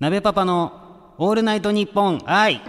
鍋パパのオールナイトニッポン愛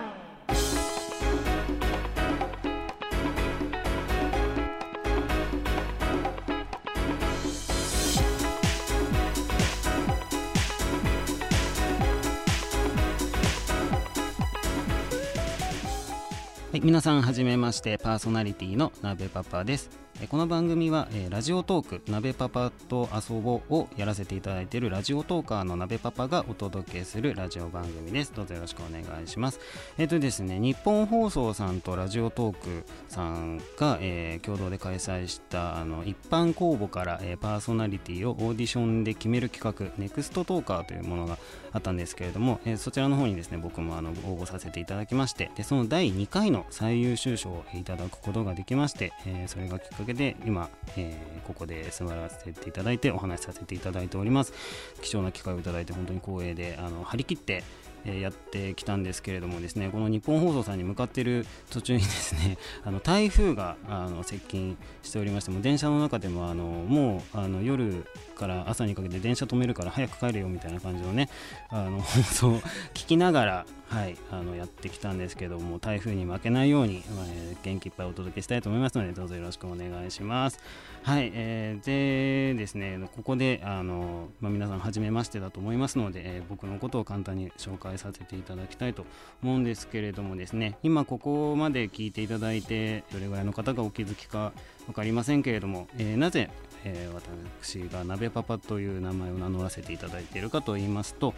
はい、皆さんはじめましてパーソナリティの鍋パパです。この番組は、えーラジオトーク鍋パパと遊ぼうをやらせていただいているラジオトーカーの鍋パパがお届けするラジオ番組です。どうぞよろしくお願いします。えっ、とですね日本放送さんとラジオトークさんが、えー共同で開催したあの一般公募から、えパーソナリティをオーディションで決める企画ネクストトーカーというものがあったんですけれども、えーそちらの方にですね僕もあの応募させていただきましてでその第2回の最優秀賞をいただくことができまして、えーそれがきっかけで今、えーここで座らせていただいてお話しさせていただいております。貴重な機会をいただいて本当に光栄であの張り切ってえやってきたんですけれどもですねこの日本放送さんに向かっている途中にですね あの台風があの接近しておりましても電車の中でもあのもうあの夜から朝にかけて電車止めるから早く帰れよみたいな感じのねあの放送を聞きながら、はい、あのやってきたんですけども台風に負けないように、え元気いっぱいお届けしたいと思いますのでどうぞよろしくお願いします。はい、えーでですねここであの、まあ、皆さん初めましてだと思いますので、えー僕のことを簡単に紹介させていただきたいと思うんですけれどもですね今ここまで聞いていただいてどれぐらいの方がお気づきか分かりませんけれども、えーなぜ、えー私が鍋パパという名前を名乗らせていただいているかと言いますと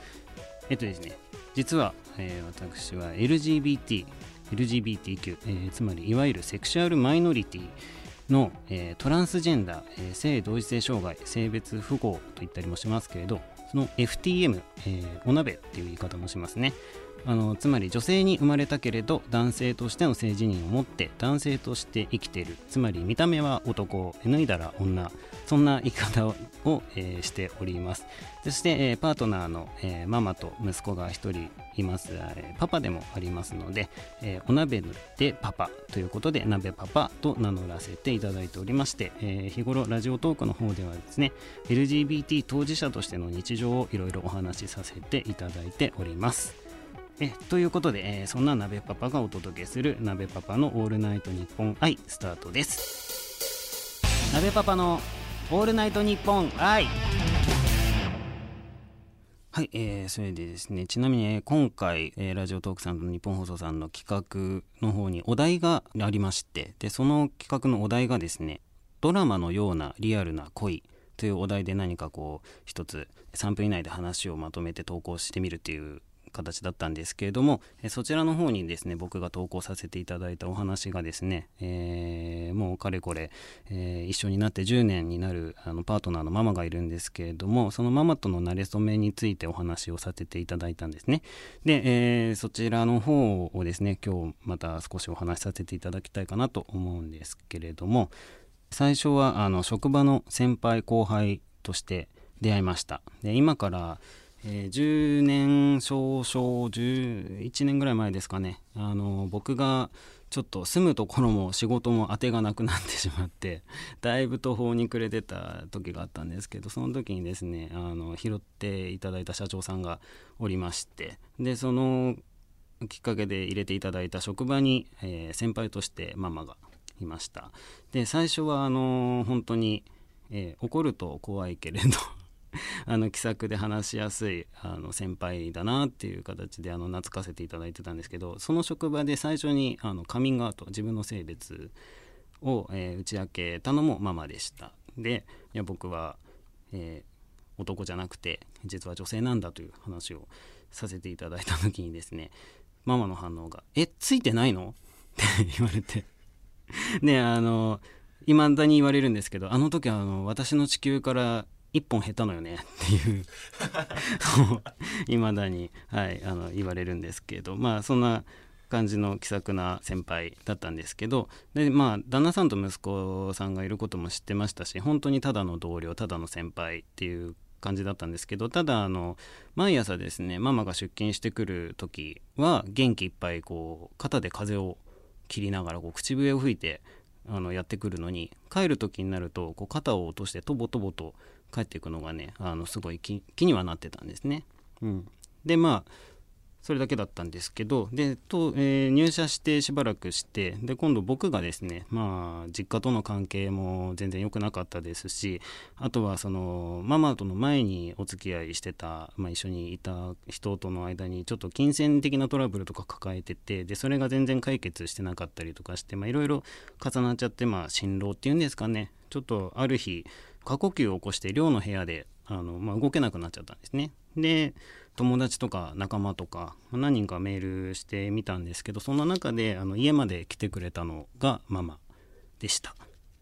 えっとですね実は、えー私は LGBT LGBTQ、えーつまりいわゆるセクシュアルマイノリティの、えートランスジェンダー、えー性同一性障害性別不合と言ったりもしますけれどその FTM、えーお鍋っていう言い方もしますね。あのつまり女性に生まれたけれど男性としての性自認を持って男性として生きている。つまり見た目は男脱いだら女そんな生き方を、えーしております。そして、えーパートナーの、えーママと息子が1人います、えパパでもありますので、えーお鍋でパパということで鍋パパと名乗らせていただいておりまして、えー日頃ラジオトークの方ではですね LGBT 当事者としての日常をいろいろお話しさせていただいております。えということで、えーそんな鍋パパがお届けする鍋パパのオールナイトニッポン愛スタートです。鍋パパのオールナイトニッポン愛。はい、えーそれでですねちなみに、えー今回、えーラジオトークさんと日本放送さんの企画の方にお題がありましてでその企画のお題がですねドラマのようなリアルな恋というお題で何かこう一つ3分以内で話をまとめて投稿してみるっていう形だったんですけれどもえそちらの方にですね僕が投稿させていただいたお話がですね、えーもうかれこれ、えー一緒になって10年になるあのパートナーのママがいるんですけれどもそのママとの馴れ初めについてお話をさせていただいたんですね。で、えーそちらの方をですね今日また少しお話しさせていただきたいかなと思うんですけれども最初はあの職場の先輩後輩として出会いました。で今から、えー10年少々11年ぐらい前ですかね。あの僕がちょっと住むところも仕事も当てがなくなってしまって だいぶ途方に暮れてた時があったんですけどその時にですねあの拾っていただいた社長さんがおりましてでそのきっかけで入れていただいた職場に、えー先輩としてママがいました。で最初はあの本当に、えー怒ると怖いけれど あの気さくで話しやすいあの先輩だなっていう形であの懐かせていただいてたんですけどその職場で最初にあのカミングアウト自分の性別を、えー打ち明けたのもママでしたでいや僕は、えー男じゃなくて実は女性なんだという話をさせていただいた時にですねママの反応が「えついてないの?」って言われてであのいまだに言われるんですけどあの時あの私の地球から一本減ったのよねっていう。いまだに、はい、あの言われるんですけど。まあそんな感じの気さくな先輩だったんですけど。でまあ旦那さんと息子さんがいることも知ってましたし本当にただの同僚ただの先輩っていう感じだったんですけど。ただあの毎朝ですねママが出勤してくる時は元気いっぱいこう肩で風を切りながらこう口笛を吹いてあのやってくるのに帰る時になるとこう肩を落としてとぼとぼと帰っていくのがねあのすごい気気にはなってたんですね。うん、でまあそれだけだったんですけどでと、えー、入社してしばらくしてで今度僕がですねまあ実家との関係も全然良くなかったですしあとはそのママとの前にお付き合いしてた、まあ、一緒にいた人との間にちょっと金銭的なトラブルとか抱えててでそれが全然解決してなかったりとかしていろいろ重なっちゃってまあ心労っていうんですかねちょっとある日過呼吸を起こして寮の部屋であの、まあ、動けなくなっちゃったんですね。で友達とか仲間とか何人かメールしてみたんですけどその中であの家まで来てくれたのがママでした。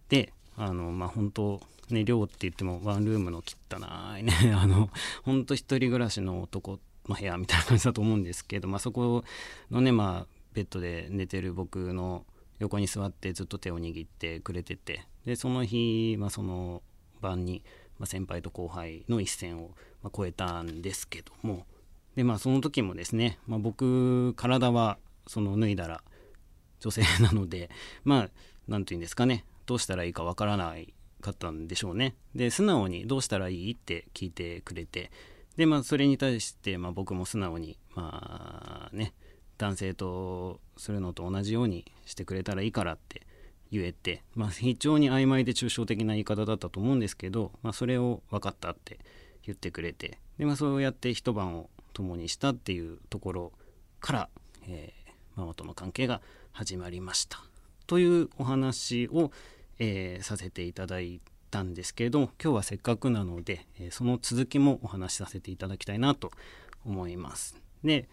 であのまあ本当ね寮って言ってもワンルームの汚いね。あの本当一人暮らしの男の部屋みたいな感じだと思うんですけど、まあ、そこのねまあベッドで寝てる僕の横に座ってずっと手を握ってくれててでその日、まあ、その晩に、まあ、先輩と後輩の一線をま超えたんですけども。でまあその時もですね、まあ、僕体はその脱いだら女性なのでまあ何て言うんですかね。どうしたらいいかわからないかったんでしょうね。で素直にどうしたらいいって聞いてくれて。でまあそれに対して、まあ、僕も素直にまあね男性とするのと同じようにしてくれたらいいからって言えて、まあ、非常に曖昧で抽象的な言い方だったと思うんですけど、まあ、それを分かったって言ってくれてで、まあ、そうやって一晩を共にしたっていうところから、えー、ママとの関係が始まりましたというお話を、えー、させていただいたんですけど今日はせっかくなので、えー、その続きもお話しさせていただきたいなと思います。で、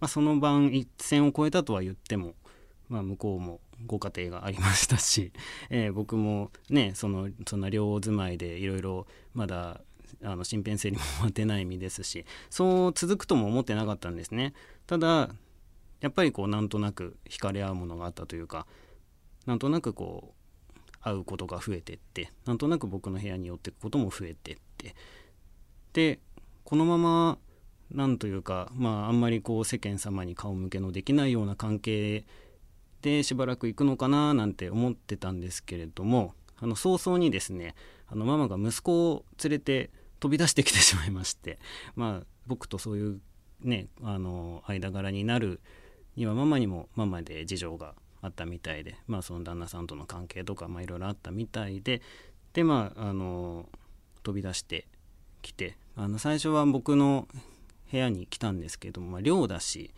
まあ、その晩一線を越えたとは言っても、まあ、向こうもご家庭がありましたし、えー、僕もねそのそんな両住まいでいろいろまだあの身辺整理も終わってない身ですしそう続くとも思ってなかったんですね。ただやっぱりこうなんとなく惹かれ合うものがあったというかなんとなくこう会うことが増えてってなんとなく僕の部屋に寄ってくことも増えてってでこのままなんというかまああんまりこう世間様に顔向けのできないような関係でしばらく行くのかななんて思ってたんですけれどもあの早々にですねあのママが息子を連れて飛び出してきてしまいまして まあ僕とそういうねあの間柄になるにはママにもママで事情があったみたいでまあその旦那さんとの関係とかいろいろあったみたいででまああの飛び出してきてあの最初は僕の部屋に来たんですけども、まあ、寮だし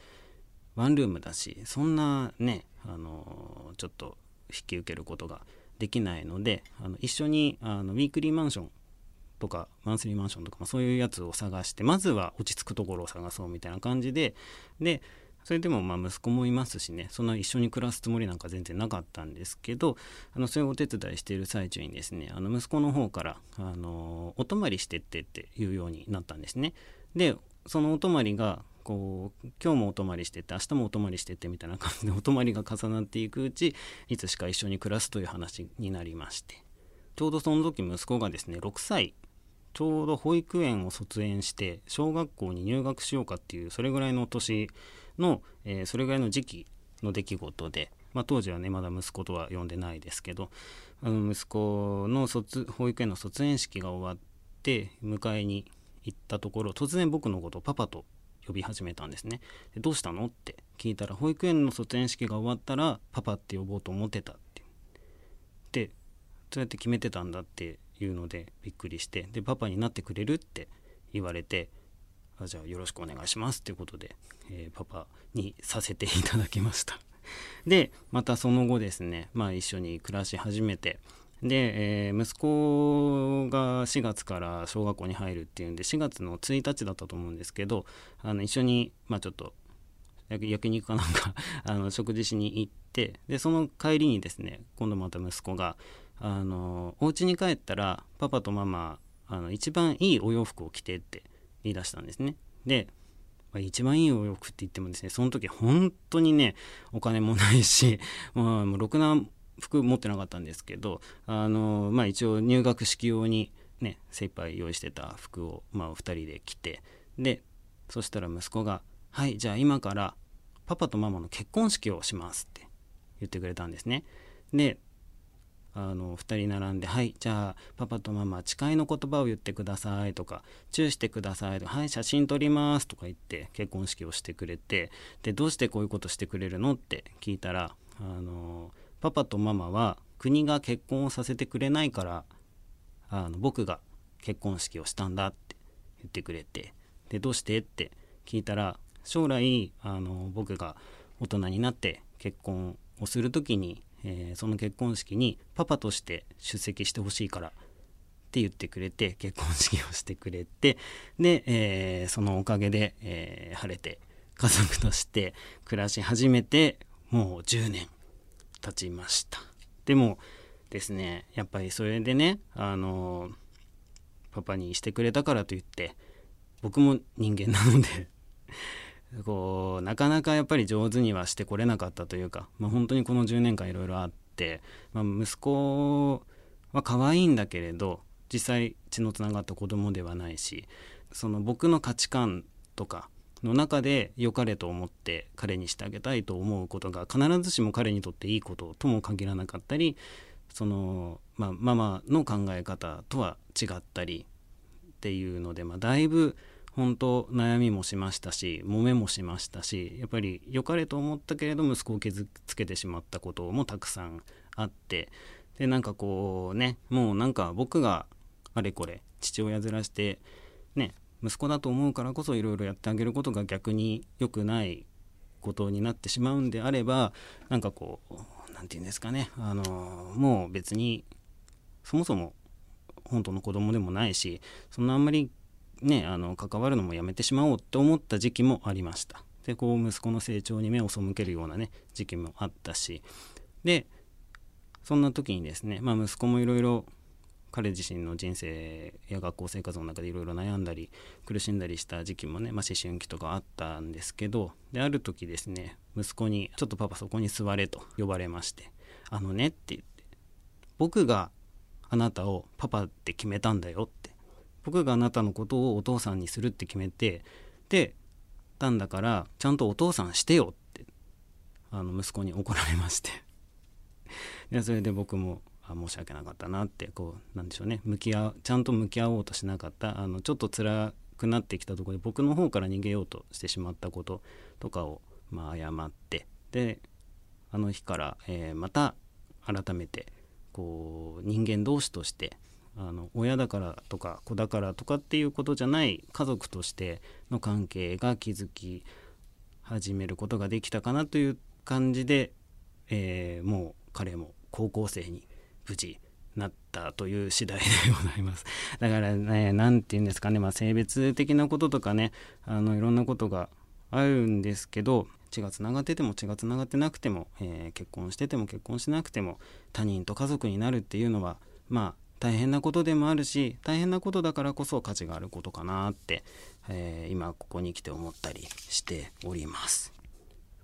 ワンルームだしそんなねあのちょっと引き受けることができないのであの一緒にあのウィークリーマンションとかマンスリーマンションとか、まあ、そういうやつを探してまずは落ち着くところを探そうみたいな感じででそれでもまあ息子もいますしねそんな一緒に暮らすつもりなんか全然なかったんですけどあのそういうお手伝いしている最中にですねあの息子の方からあのお泊まりしてってっていうようになったんですね。でそのお泊りがこう今日もお泊まりしてて明日もお泊まりしててみたいな感じでお泊まりが重なっていくうちいつしか一緒に暮らすという話になりまして。ちょうどその時息子がですね6歳。ちょうど保育園を卒園して小学校に入学しようかっていうそれぐらいの年の、えー、それぐらいの時期の出来事で、まあ、当時はねまだ息子とは呼んでないですけどあの息子の卒保育園の卒園式が終わって迎えに行ったところ突然僕のことをパパと呼び始めたんですね。でどうしたの？って聞いたら保育園の卒園式が終わったらパパって呼ぼうと思ってたってでそうやって決めてたんだっていうのでびっくりしてでパパになってくれるって言われてあじゃあよろしくお願いしますっていうことで、えー、パパにさせていただきました。でまたその後ですねまあ一緒に暮らし始めてで、えー、息子が4月から小学校に入るっていうんで4月の1日だったと思うんですけどあの一緒に、まあ、ちょっと焼肉かなんか あの食事しに行ってでその帰りにですね今度また息子があのお家に帰ったらパパとママあの一番いいお洋服を着てって言い出したんですね。で、まあ、一番いいお洋服って言ってもですねその時本当にねお金もないし、まあ、もうろくな服持ってなかったんですけどあの、まあ、一応入学式用にね精一杯用意してた服を、まあ、2人で着てでそしたら息子が「はいじゃあ今からパパとママの結婚式をします」って言ってくれたんですね。であの2人並んで「はいじゃあパパとママ誓いの言葉を言ってください」とか「チューしてください」とか「はい写真撮ります」とか言って結婚式をしてくれてでどうしてこういうことしてくれるのって聞いたらあのパパとママは国が結婚をさせてくれないからあの僕が結婚式をしたんだって言ってくれてでどうしてって聞いたら将来あの僕が大人になって結婚をする時にえー、その結婚式にパパとして出席してほしいからって言ってくれて結婚式をしてくれてで、えー、そのおかげで、えー、晴れて家族として暮らし始めてもう10年。ちました。でもですねやっぱりそれでねあのパパにしてくれたからといって僕も人間なので こうなかなかやっぱり上手にはしてこれなかったというか、まあ、本当にこの10年間いろいろあって、まあ、息子は可愛いんだけれど実際血のつながった子供ではないしその僕の価値観とかの中で良かれと思って彼にしてあげたいと思うことが必ずしも彼にとっていいこととも限らなかったりその、まあ、ママの考え方とは違ったりっていうので、まあ、だいぶ本当悩みもしましたし揉めもしましたしやっぱり良かれと思ったけれど息子を傷つけてしまったこともたくさんあってでなんかこうねもうなんか僕があれこれ父親ずらしてね息子だと思うからこそいろいろやってあげることが逆に良くないことになってしまうんであればなんかこう何て言うんですかね。あのもう別にそもそも本当の子供でもないしそんなあんまりねあの関わるのもやめてしまおうって思った時期もありました。でこう息子の成長に目を背けるようなね時期もあったし。でそんな時にですね、まあ、息子もいろいろ彼自身の人生や学校生活の中でいろいろ悩んだり苦しんだりした時期もね、まあ、思春期とかあったんですけどである時ですね息子に「ちょっとパパそこに座れ」と呼ばれまして「あのね」って言って「僕があなたをパパって決めたんだよ」って僕があなたのことをお父さんにするって決めてでたんだからちゃんとお父さんしてよってあの息子に怒られまして。でそれで僕もあ申し訳なかったなってこうなんでしょうね。向き合ちゃんと向き合おうとしなかったあのちょっと辛くなってきたところで僕の方から逃げようとしてしまったこととかを、まあ、謝ってであの日から、えー、また改めてこう人間同士としてあの親だからとか子だからとかっていうことじゃない家族としての関係が築き始めることができたかなという感じで、えー、もう彼も高校生に無事なったという次第でございます。だからね、何て言うんですかね、まあ、性別的なこととかね、あのいろんなことがあるんですけど、血がつながってても血がつながってなくても、えー、結婚してても結婚しなくても他人と家族になるっていうのはまあ大変なことでもあるし大変なことだからこそ価値があることかなって、えー、今ここに来て思ったりしております。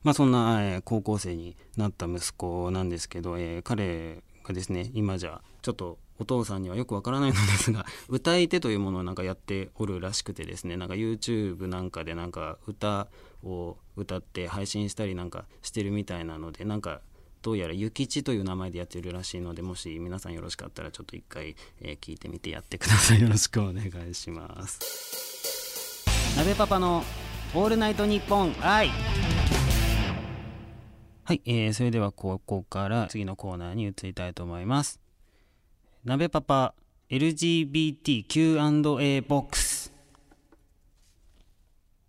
まあそんな、えー、高校生になった息子なんですけど、えー、彼ですね今じゃ。ちょっとお父さんにはよくわからないのですが 歌い手というものをなんかやっておるらしくてですねなんか YouTube なんかでなんか歌を歌って配信したりなんかしてるみたいなのでなんかどうやら諭吉という名前でやってるらしいのでもし皆さんよろしかったらちょっと一回、えー、聞いてみてやってください。よろしくお願いします。鍋パパのオールナイトニッポン愛。はい、えー、それではここから次のコーナーに移りたいと思います。鍋パパ LGBTQ&A ボックス。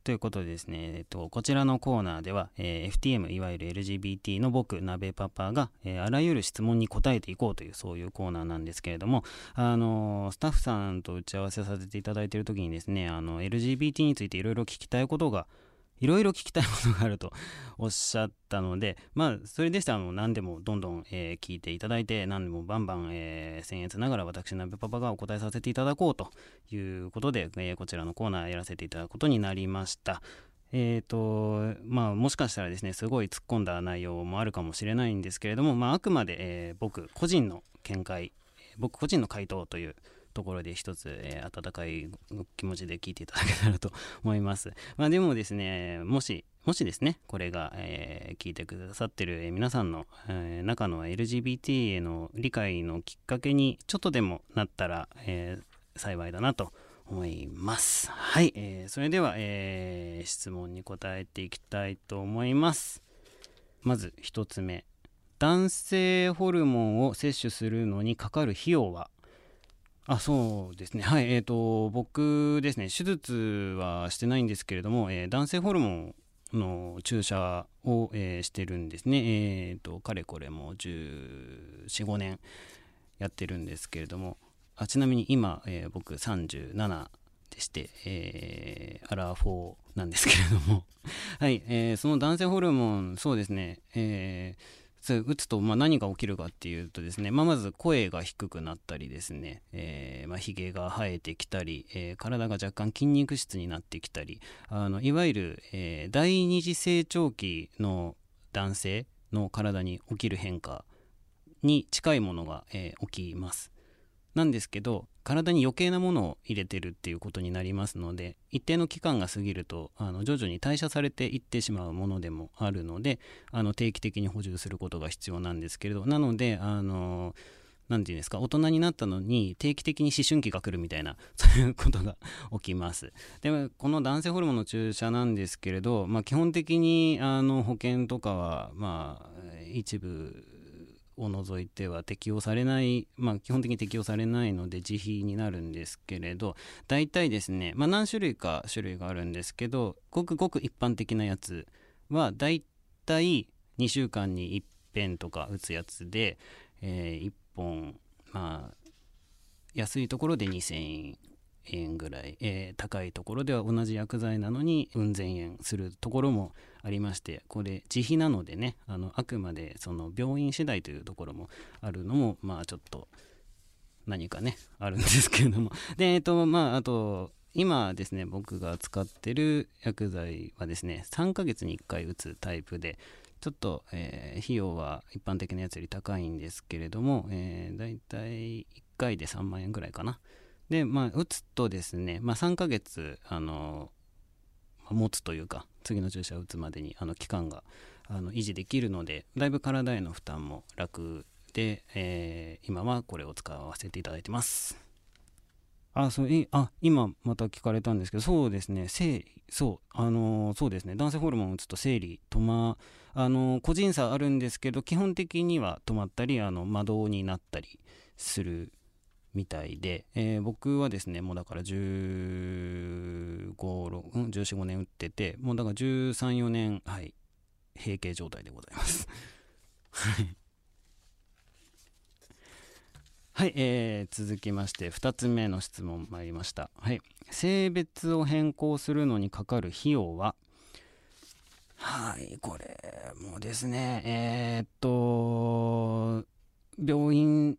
ということでですね、えっと、こちらのコーナーでは、えー、FTM、いわゆる LGBT の僕、鍋パパが、えー、あらゆる質問に答えていこうという、そういうコーナーなんですけれども、あのー、スタッフさんと打ち合わせさせていただいている時にですね、あの、LGBT についていろいろ聞きたいことがいろいろ聞きたいことがあると おっしゃったので、まあ、それでしたら何でもどんどん、えー、聞いていただいて、何でもバンバン、えー、僭越ながら私、鍋パパがお答えさせていただこうということで、えー、こちらのコーナーやらせていただくことになりました。えーとまあ、もしかしたらですねすごい突っ込んだ内容もあるかもしれないんですけれども、まあ、あくまで、えー、僕個人の見解僕個人の回答というところで一つ、えー、温かい気持ちで聞いていただけたらと思います。まあ、でもですね、もし、もしですね、これが、えー、聞いてくださってる、え、皆さんの、えー、中の LGBT への理解のきっかけにちょっとでもなったら、え幸いだなと思います。はい、えーそれでは、え質問に答えていきたいと思います。まず1つ目。男性ホルモンを摂取するのにかかる費用は？あそうですね、はい。えーと、僕ですね、手術はしてないんですけれども、えー、男性ホルモンの注射を、えー、してるんですね、えーと、かれこれも14、15年やってるんですけれども、あちなみに今、えー、僕37でして、えー、アラフォーなんですけれども、はい、えー、その男性ホルモン、そうですね、えー打つと、まあ、何が起きるかっていうとですね、まあ、まず声が低くなったりですね、えー、まあ、髭が生えてきたり、えー、体が若干筋肉質になってきたりあのいわゆる、えー、第二次成長期の男性の体に起きる変化に近いものが、え起きます。なんですけど体に余計なものを入れてるっていうことになりますので一定の期間が過ぎるとあの徐々に代謝されていってしまうものでもあるのであの定期的に補充することが必要なんですけれどなのであの何て言うんですか大人になったのに定期的に思春期が来るみたいな そういうことが起きます。でもこの男性ホルモンの注射なんですけれど、まあ、基本的にあの保険とかはまあ一部を除いては適用されない、まあ、基本的に適用されないので自費になるんですけれど大体ですね、まあ、何種類か種類があるんですけどごくごく一般的なやつは大体2週間に1遍とか打つやつで、えー、1本まあ安いところで2000円。円ぐらい、えー、高いところでは同じ薬剤なのにうん千円するところもありましてこれ自費なのでねあのあくまでその病院次第というところもあるのもまあちょっと何かねあるんですけれども。でえっ、とまああと今ですね僕が使ってる薬剤はですね3ヶ月に1回打つタイプでちょっと、えー、費用は一般的なやつより高いんですけれども、えー、だいたい1回で3万円ぐらいかな。で、まあ、打つとですね、まあ、3ヶ月、あの、持つというか、次の注射を打つまでに、あの、期間が、あの、維持できるので、だいぶ体への負担も楽で、えー、今はこれを使わせていただいてます。あ、そう、あ、今また聞かれたんですけど、そうですね、生理、そう、あのー、そうですね、男性ホルモンを打つと生理、止ま、あのー、個人差あるんですけど、基本的には止まったり、あの、魔導になったりするみたいで、えー、僕はですね、もうだから15、6、うん、14、5年打ってて、もうだから13、4年、はい、閉経状態でございます。はい。はい、えー、続きまして2つ目の質問参りました。はい、性別を変更するのにかかる費用は？はい、これもですね、えー、っと、病院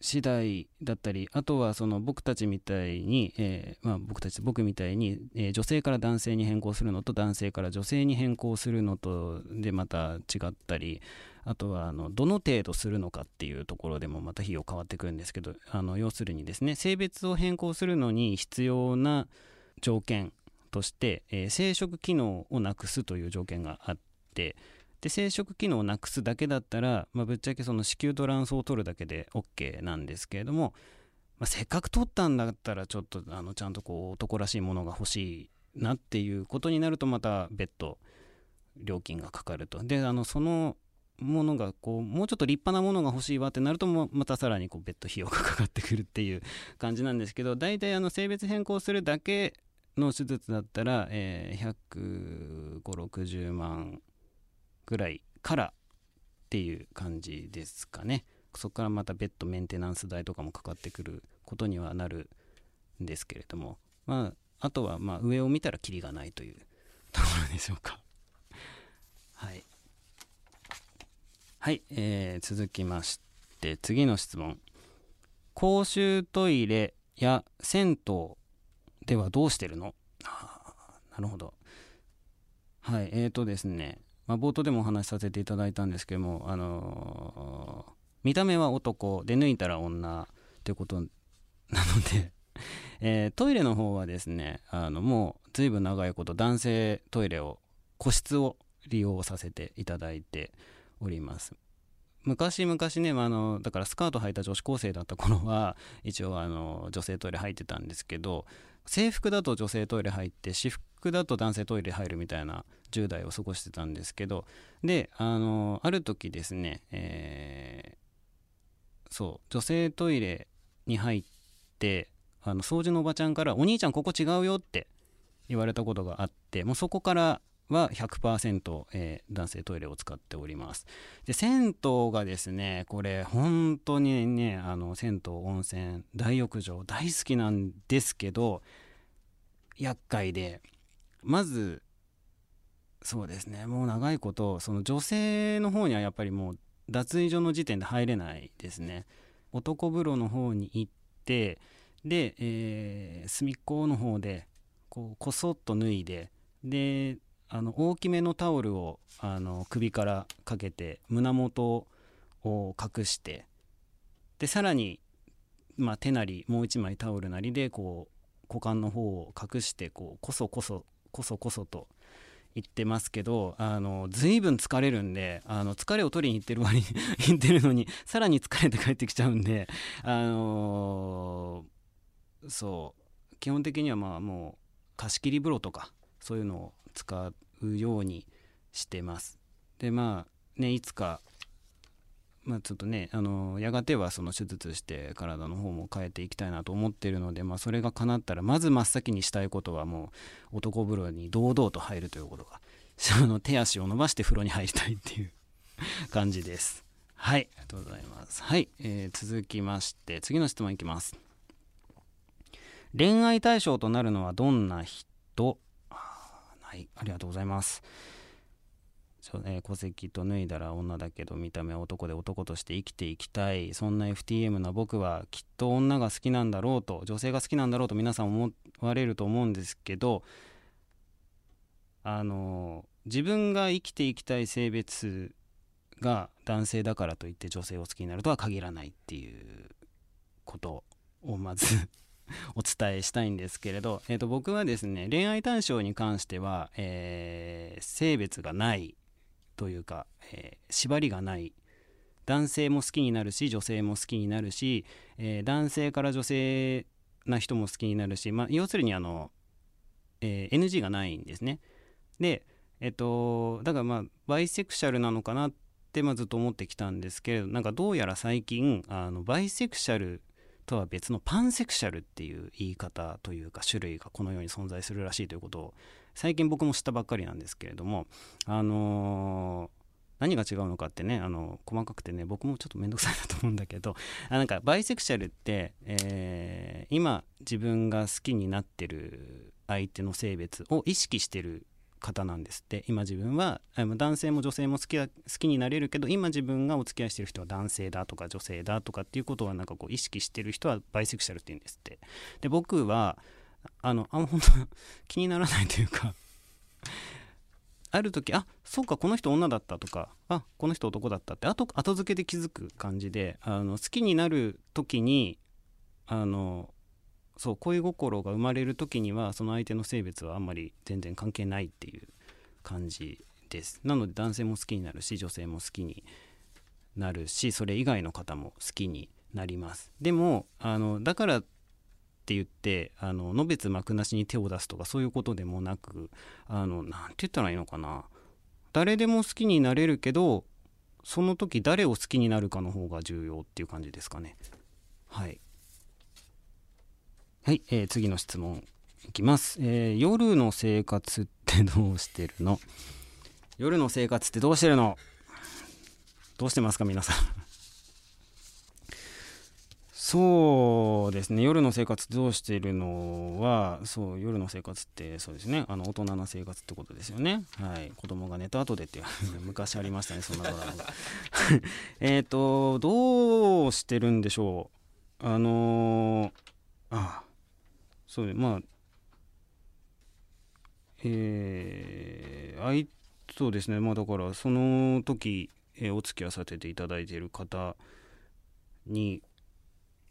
次第だったり、あとはその僕たちみたいに、えー、まあ、僕たち、僕みたいに、えー、女性から男性に変更するのと男性から女性に変更するのとでまた違ったり、あとはあのどの程度するのかっていうところでもまた費用変わってくるんですけど、あの要するにですね、性別を変更するのに必要な条件として、えー、生殖機能をなくすという条件があって、で生殖機能をなくすだけだったら、まあ、ぶっちゃけその子宮と卵巣を取るだけで OK なんですけれども、まあ、せっかく取ったんだったらちょっとあのちゃんとこう男らしいものが欲しいなっていうことになるとまた別途料金がかかると。であのそのものがこうもうちょっと立派なものが欲しいわってなるとまたさらにこう別途費用がかかってくるっていう感じなんですけど大体あの性別変更するだけの手術だったら、えー、15060万ぐらいからっていう感じですかね。そこからまた別途メンテナンス代とかもかかってくることにはなるんですけれども。まああとはまあ上を見たらキリがないというところでしょうか。はい。はい、えー、続きまして次の質問。公衆トイレや銭湯ではどうしてるの？あなるほど。はいえーとですね。まあ、冒頭でもお話しさせていただいたんですけども、あのー、見た目は男で抜いたら女ということなので えー、トイレの方はですねあのもう随分長いこと男性トイレを個室を利用させていただいております。昔々ね、まあ、のだからスカート履いた女子高生だった頃は一応あの女性トイレ入ってたんですけど制服だと女性トイレ入って私服だと男性トイレ入るみたいな10代を過ごしてたんですけどであのある時ですね、えー、そう女性トイレに入ってあの掃除のおばちゃんから「お兄ちゃんここ違うよ」って言われたことがあってもうそこからは100%、えー、男性トイレを使っております。で銭湯がですねこれ本当にねあの銭湯温泉大浴場大好きなんですけど厄介でまずそうですねもう長いことその女性の方にはやっぱりもう脱衣所の時点で入れないですね。男風呂の方に行ってで、えー、隅っこの方でこうこそっと脱いでであの大きめのタオルをあの首からかけて胸元を隠してでさらに、まあ、手なりもう一枚タオルなりでこう股間の方を隠してこうこそこそこそこそと言ってますけどあの随分疲れるんであの疲れを取りに行ってる割に 行ってるのにさらに疲れて帰ってきちゃうんであのー、そう。基本的にはまあもう貸し切り風呂とかそういうのを使うようにしてます。でまあねいつかまあ、ちょっとねあのやがてはその手術して体の方も変えていきたいなと思ってるので、まあ、それが叶ったらまず真っ先にしたいことはもう男風呂に堂々と入るということが あの手足を伸ばして風呂に入りたいっていう感じです。はいありがとうございます。はい、えー、続きまして次の質問いきます。恋愛対象となるのはどんな人？はいありがとうございます。えー、戸籍と脱いだら女だけど見た目は男で男として生きていきたい。そんな FTM な僕はきっと女が好きなんだろうと女性が好きなんだろうと皆さん思われると思うんですけどあの自分が生きていきたい性別が男性だからといって女性を好きになるとは限らないっていうことをまず お伝えしたいんですけれど、えー、と僕はですね恋愛対象に関しては、えー、性別がないというか、えー、縛りがない男性も好きになるし女性も好きになるし、えー、男性から女性な人も好きになるし、まあ、要するにあの、え、NG がないんですね。で、えっと、だからまあバイセクシャルなのかなってまずっと思ってきたんですけれどなんかどうやら最近あのバイセクシャルとは別のパンセクシャルっていう言い方というか種類がこのように存在するらしいということを最近僕も知ったばっかりなんですけれどもあのー、何が違うのかってねあの細かくてね僕もちょっと面倒くさいなと思うんだけどあなんかバイセクシャルって、えー、今自分が好きになってる相手の性別を意識してる方なんですって。今自分は男性も女性も好き好きになれるけど今自分がお付き合いしてる人は男性だとか女性だとかっていうことはなんかこう意識してる人はバイセクシャルって言うんですって。で僕はあのあん本当気にならないというかある時あそうかこの人女だったとかあこの人男だったって後後付けで気づく感じであの好きになる時にあのそう恋心が生まれる時にはその相手の性別はあんまり全然関係ないっていう感じです。なので男性も好きになるし女性も好きになるしそれ以外の方も好きになります。でもあのだからって言ってあののべつ幕なしに手を出すとかそういうことでもなくあの何て言ったらいいのかな。誰でも好きになれるけどその時誰を好きになるかの方が重要っていう感じですかね。はい。はい、えー、次の質問いきます、えー、夜の生活ってどうしてるの？夜の生活ってどうしてるの？どうしてますか皆さん？そうですね。夜の生活どうしてるのはそう夜の生活ってそうですね。あの大人な生活ってことですよね。はい。子供が寝た後でって 昔ありましたねそんなドラマが。えっとどうしてるんでしょう？あのー、あ。そうでまあえー、あいそうですね。まあだからその時、えー、お付き合いさせていただいている方に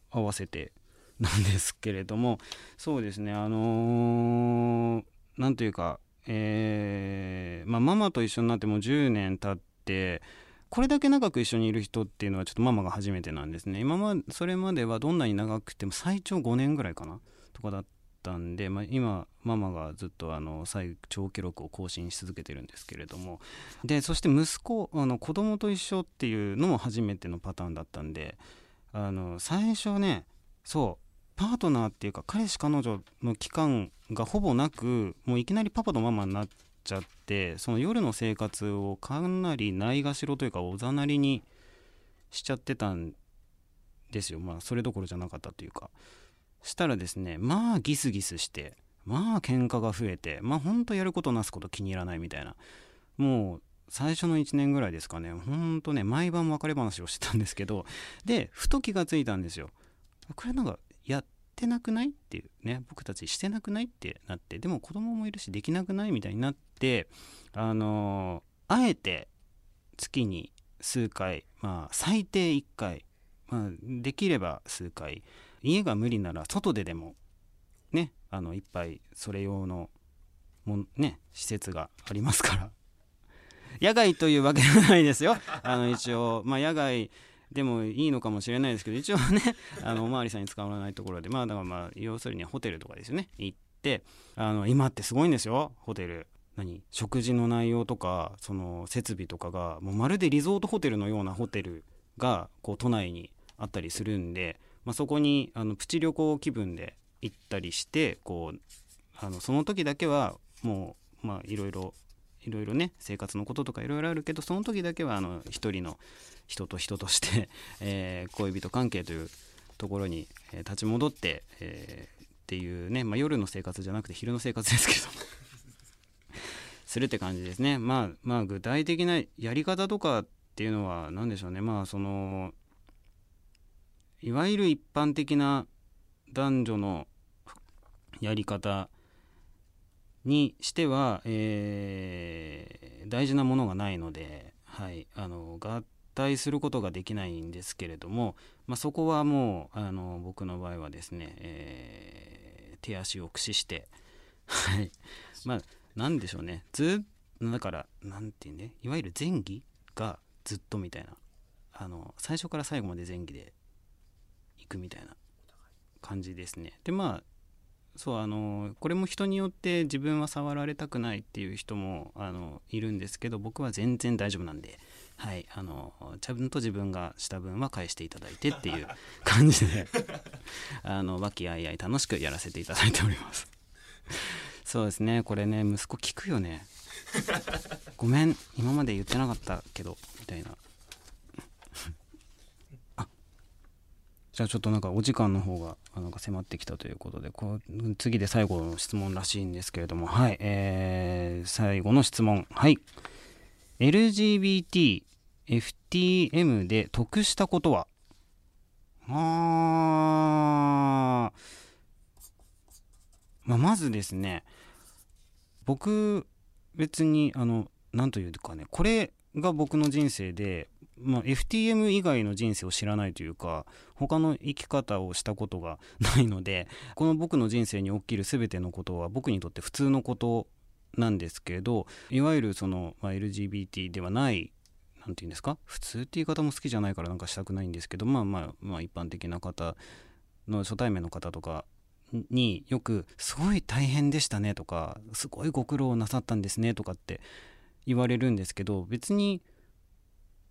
合わせてなんですけれどもそうですね。あのー、というかえー、まあ、ママと一緒になってもう10年経ってこれだけ長く一緒にいる人っていうのはちょっとママが初めてなんですね。今まそれまではどんなに長くても最長5年ぐらいかなとかだったんで、まあ、今ママがずっとあの最長記録を更新し続けてるんですけれども。でそして息子あの子供と一緒っていうのも初めてのパターンだったんであの最初ねそうパートナーっていうか彼氏彼女の期間がほぼなくもういきなりパパとママになっちゃってその夜の生活をかなりないがしろというかおざなりにしちゃってたんですよ。まあそれどころじゃなかったというか。したらですねまあギスギスしてまあ喧嘩が増えてまあほんとやることなすこと気に入らないみたいな。もう最初の1年ぐらいですかねほんとね毎晩別れ話をしてたんですけどでふと気がついたんですよ。これなんかやってなくないっていうね僕たちしてなくないってなってでも子供もいるしできなくないみたいになってあのー、あえて月に数回まあ最低1回、まあ、できれば数回家が無理なら外ででもねあのいっぱいそれ用のもね施設がありますから。野外というわけではないですよ。あの一応まあ野外でもいいのかもしれないですけど一応ねあのお巡りさんに使わないところでまあだからまあ要するにホテルとかですよね。行ってあの今ってすごいんですよ。ホテル。何？食事の内容とかその設備とかがもうまるでリゾートホテルのようなホテルがこう都内にあったりするんで、まあ、そこにあのプチ旅行気分で行ったりしてこうあのその時だけはもうまあいろいろいろいろね生活のこととかいろいろあるけどその時だけはあの一人の人と人として えー、恋人関係というところに、立ち戻って、えー、っていうね、まあ、夜の生活じゃなくて昼の生活ですけど するって感じですね。まあまあ具体的なやり方とかっていうのは何でしょうねまあそのいわゆる一般的な男女のやり方にしては、えー、大事なものがないので、はい、あの合体することができないんですけれども、まあ、そこはもうあの僕の場合はですね、えー、手足を駆使して、はい、まあ何でしょうね。ずだから何て言うねいわゆる前儀がずっとみたいなあの最初から最後まで前儀でくみたいな感じですね。でまあそうあのこれも人によって自分は触られたくないっていう人もあのいるんですけど僕は全然大丈夫なんで、はい、あのちゃんと自分がした分は返していただいてっていう感じで あの和気あいあい楽しくやらせていただいております。そうですねこれね息子聞くよね。ごめん今まで言ってなかったけどみたいなじゃあちょっとなんかお時間の方がなんか迫ってきたということでこう次で最後の質問らしいんですけれどもはい、えー、最後の質問。はい。LGBT FTM で得したことは？あまあ、まずですね僕別にあの何というかねこれが僕の人生でまあ、FTM 以外の人生を知らないというか他の生き方をしたことがないのでこの僕の人生に起きる全てのことは僕にとって普通のことなんですけどいわゆるその、まあ、LGBT ではない何て言うんですか？普通って言い方も好きじゃないからなんかしたくないんですけどまあまあまあ一般的な方の初対面の方とかによく「すごい大変でしたね」とか「すごいご苦労なさったんですね」とかって言われるんですけど別に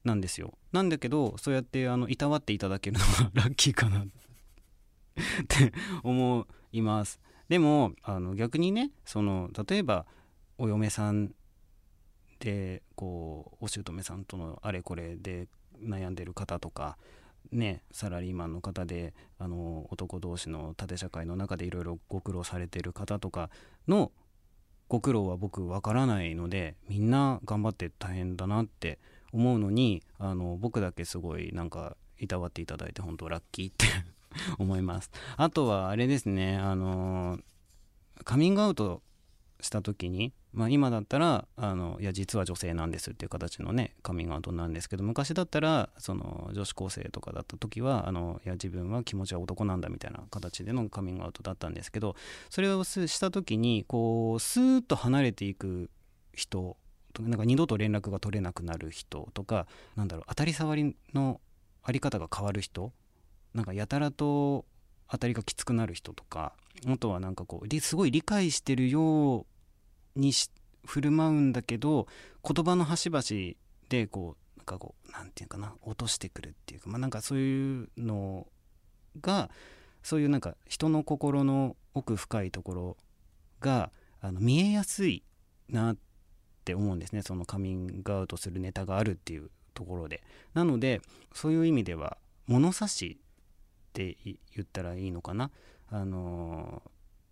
なんですよ。なんだけどそうやってあのいたわっていただけるのが ラッキーかな。って思います。でもあの逆にねその例えばお嫁さんでこうお姑さんとのあれこれで悩んでる方とかねサラリーマンの方であの男同士の縦社会の中でいろいろご苦労されてる方とかのご苦労は僕わからないのでみんな頑張って大変だなって思うのにあの僕だけすごいなんかいたわっていただいて本当ラッキーって 思います。あとはあれですねあのカミングアウトした時に、まあ、今だったらあのいや実は女性なんですっていう形のねカミングアウトなんですけど昔だったらその女子高生とかだった時はあのいや自分は気持ちは男なんだみたいな形でのカミングアウトだったんですけどそれをした時にこうスーッと離れていく人なんか二度と連絡が取れなくなる人とかなんだろう当たり障りのあり方が変わる人なんかやたらと当たりがきつくなる人とかあとはなんかこうすごい理解してるように振る舞うんだけど言葉の端々でこうなんかこう何て言うかな落としてくるっていうかまあなんかそういうのがそういうなんか人の心の奥深いところがあの見えやすいなってって思うんですね。そのカミングアウトするネタがあるっていうところで。なのでそういう意味では物差しって言ったらいいのかな。あの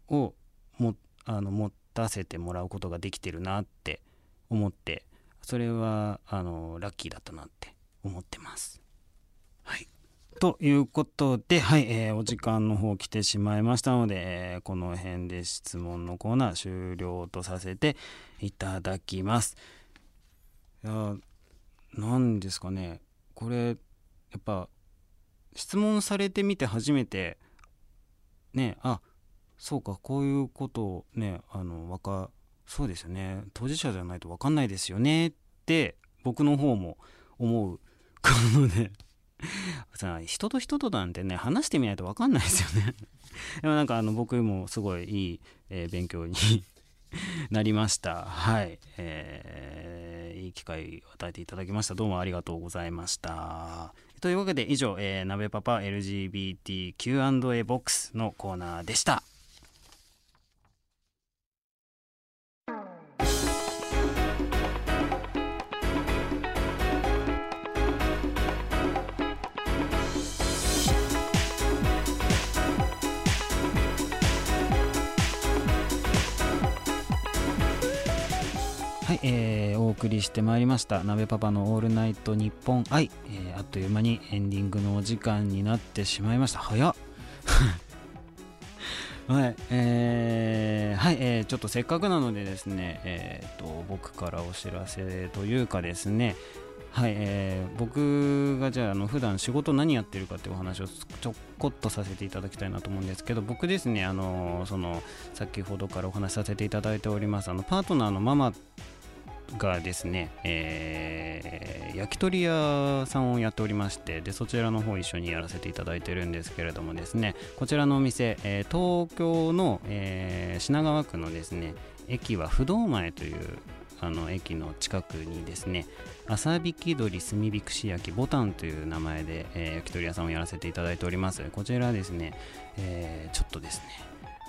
をもあの持たせてもらうことができてるなって思ってそれはあのラッキーだったなって思ってます。はい。ということで、はい、えー、お時間の方来てしまいましたので、えー、この辺で質問のコーナー終了とさせていただきます。いや、何ですかね、これ、やっぱ、質問されてみて初めて、ね、あ、そうか、こういうことをね、あの、わか、そうですよね、当事者じゃないと分かんないですよねって、僕の方も思うこので さ人と人となんてね話してみないと分かんないですよね。でもなんかあの僕もすごいいい、えー、勉強になりました。はい、えー、いい機会を与えていただきました。どうもありがとうございました。というわけで以上、えー、鍋パパ LGBTQ&A ボックスのコーナーでした。送りしてまいりました。鍋パパのオールナイトニッポン愛、えー、あっという間にエンディングのお時間になってしまいました。早っ。はい、えー、はい、えー、ちょっとせっかくなのでですね、えー、と、僕からお知らせというかですね、はい、えー、僕がじゃあ、あの、普段仕事何やってるかってお話をちょこっとさせていただきたいなと思うんですけど、僕ですね、あの、その、先ほどからお話しさせていただいております、あの、パートナーのママがですね、えー、焼き鳥屋さんをやっておりましてでそちらの方一緒にやらせていただいてるんですけれどもですねこちらのお店、えー、東京の、えー、品川区のですね駅は不動前というあの駅の近くにですね朝引き鳥炭火串焼きボタンという名前で、えー、焼き鳥屋さんをやらせていただいております。こちらですね、えー、ちょっとですね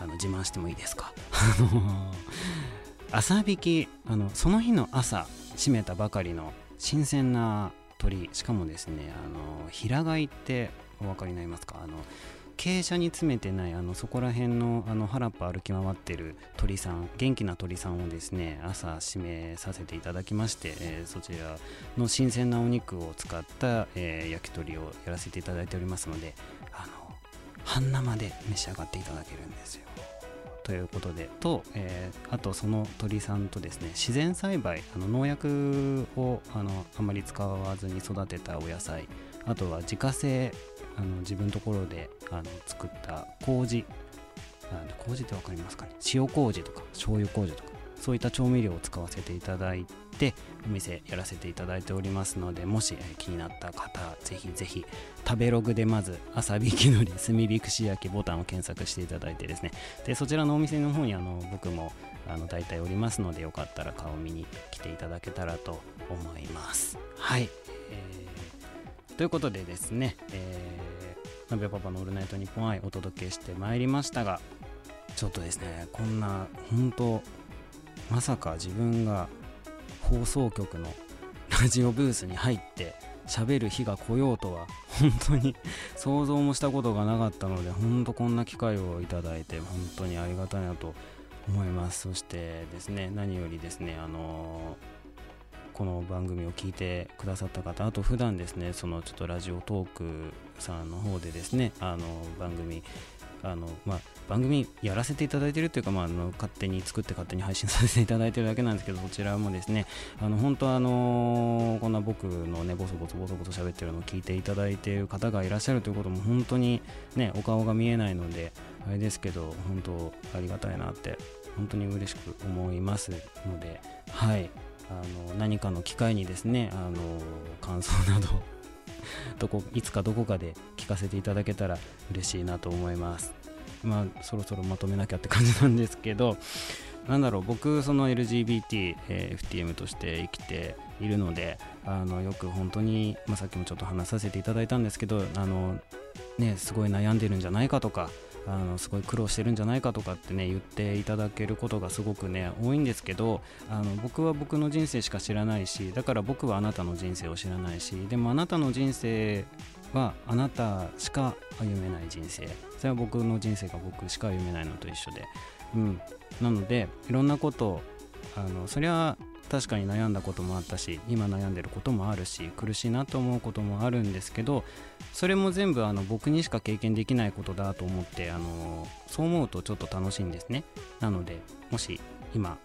あの自慢してもいいですか？朝引きあのその日の朝締めたばかりの新鮮な鳥しかもですねあの平飼いってお分かりになりますか？あの傾斜に詰めてないあのそこら辺のあの原っぱ歩き回ってる鳥さん元気な鳥さんをですね朝締めさせていただきまして、えー、そちらの新鮮なお肉を使った、えー、焼き鳥をやらせていただいておりますのであの半生で召し上がっていただけるんですよ。ということでと、えー、あとその鳥さんとですね自然栽培あの農薬をあのあまり使わずに育てたお野菜あとは自家製あの自分のところであの作った麹麹って分かりますかね？塩麹とか醤油麹とか。そういった調味料を使わせていただいてお店やらせていただいておりますのでもし気になった方ぜひぜひ食べログでまず朝引きのり 炭火串焼きボタンを検索していただいてですね。でそちらのお店の方にあの僕もあの大体おりますのでよかったら顔見に来ていただけたらと思います。はい、えー、ということでですね、えー、鍋パパのオールナイトニッポン愛お届けしてまいりましたがちょっとですねこんな本当まさか自分が放送局のラジオブースに入って喋る日が来ようとは本当に想像もしたことがなかったので本当こんな機会をいただいて本当にありがたいなと思います。そしてですね何よりですねあのこの番組を聞いてくださった方あと普段ですねそのちょっとラジオトークさんの方でですねあの番組あのまあ番組やらせていただいてるというか、まあ、あの勝手に作って勝手に配信させていただいてるだけなんですけどそちらもですねあの本当あのこんな僕のねボソボソボソボソ喋ってるのを聞いていただいている方がいらっしゃるということも本当にねお顔が見えないのであれですけど本当ありがたいなって本当に嬉しく思いますのではい。あの何かの機会にですねあの感想など どこいつかどこかで聞かせていただけたら嬉しいなと思います。まあそろそろまとめなきゃって感じなんですけど なんだろう僕その LGBT、えー、FTM として生きているのであのよく本当に、まあ、さっきもちょっと話させていただいたんですけどあのねすごい悩んでるんじゃないかとかあのすごい苦労してるんじゃないかとかってね言っていただけることがすごくね多いんですけどあの僕は僕の人生しか知らないしだから僕はあなたの人生を知らないしでもあなたの人生はあなたしか歩めない人生。それは僕の人生が僕しか歩めないのと一緒で、うん、なのでいろんなことあのそりゃ確かに悩んだこともあったし今悩んでることもあるし苦しいなと思うこともあるんですけどそれも全部あの僕にしか経験できないことだと思ってあのそう思うとちょっと楽しいんですね。なのでもし今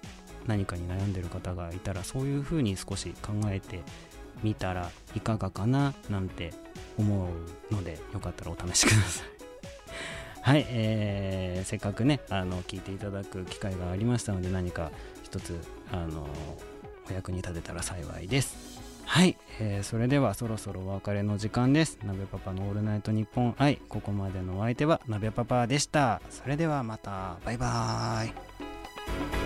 何かに悩んでる方がいたらそういうふうに少し考えてみたらいかがかななんて思うのでよかったらお試しください。はい、えー、せっかくねあの聞いていただく機会がありましたので何か一つあのお役に立てたら幸いです。はい、えー、それではそろそろお別れの時間です。鍋パパのオールナイトニッポン。愛ここまでのお相手は鍋パパでした。それではまた。バイバーイ。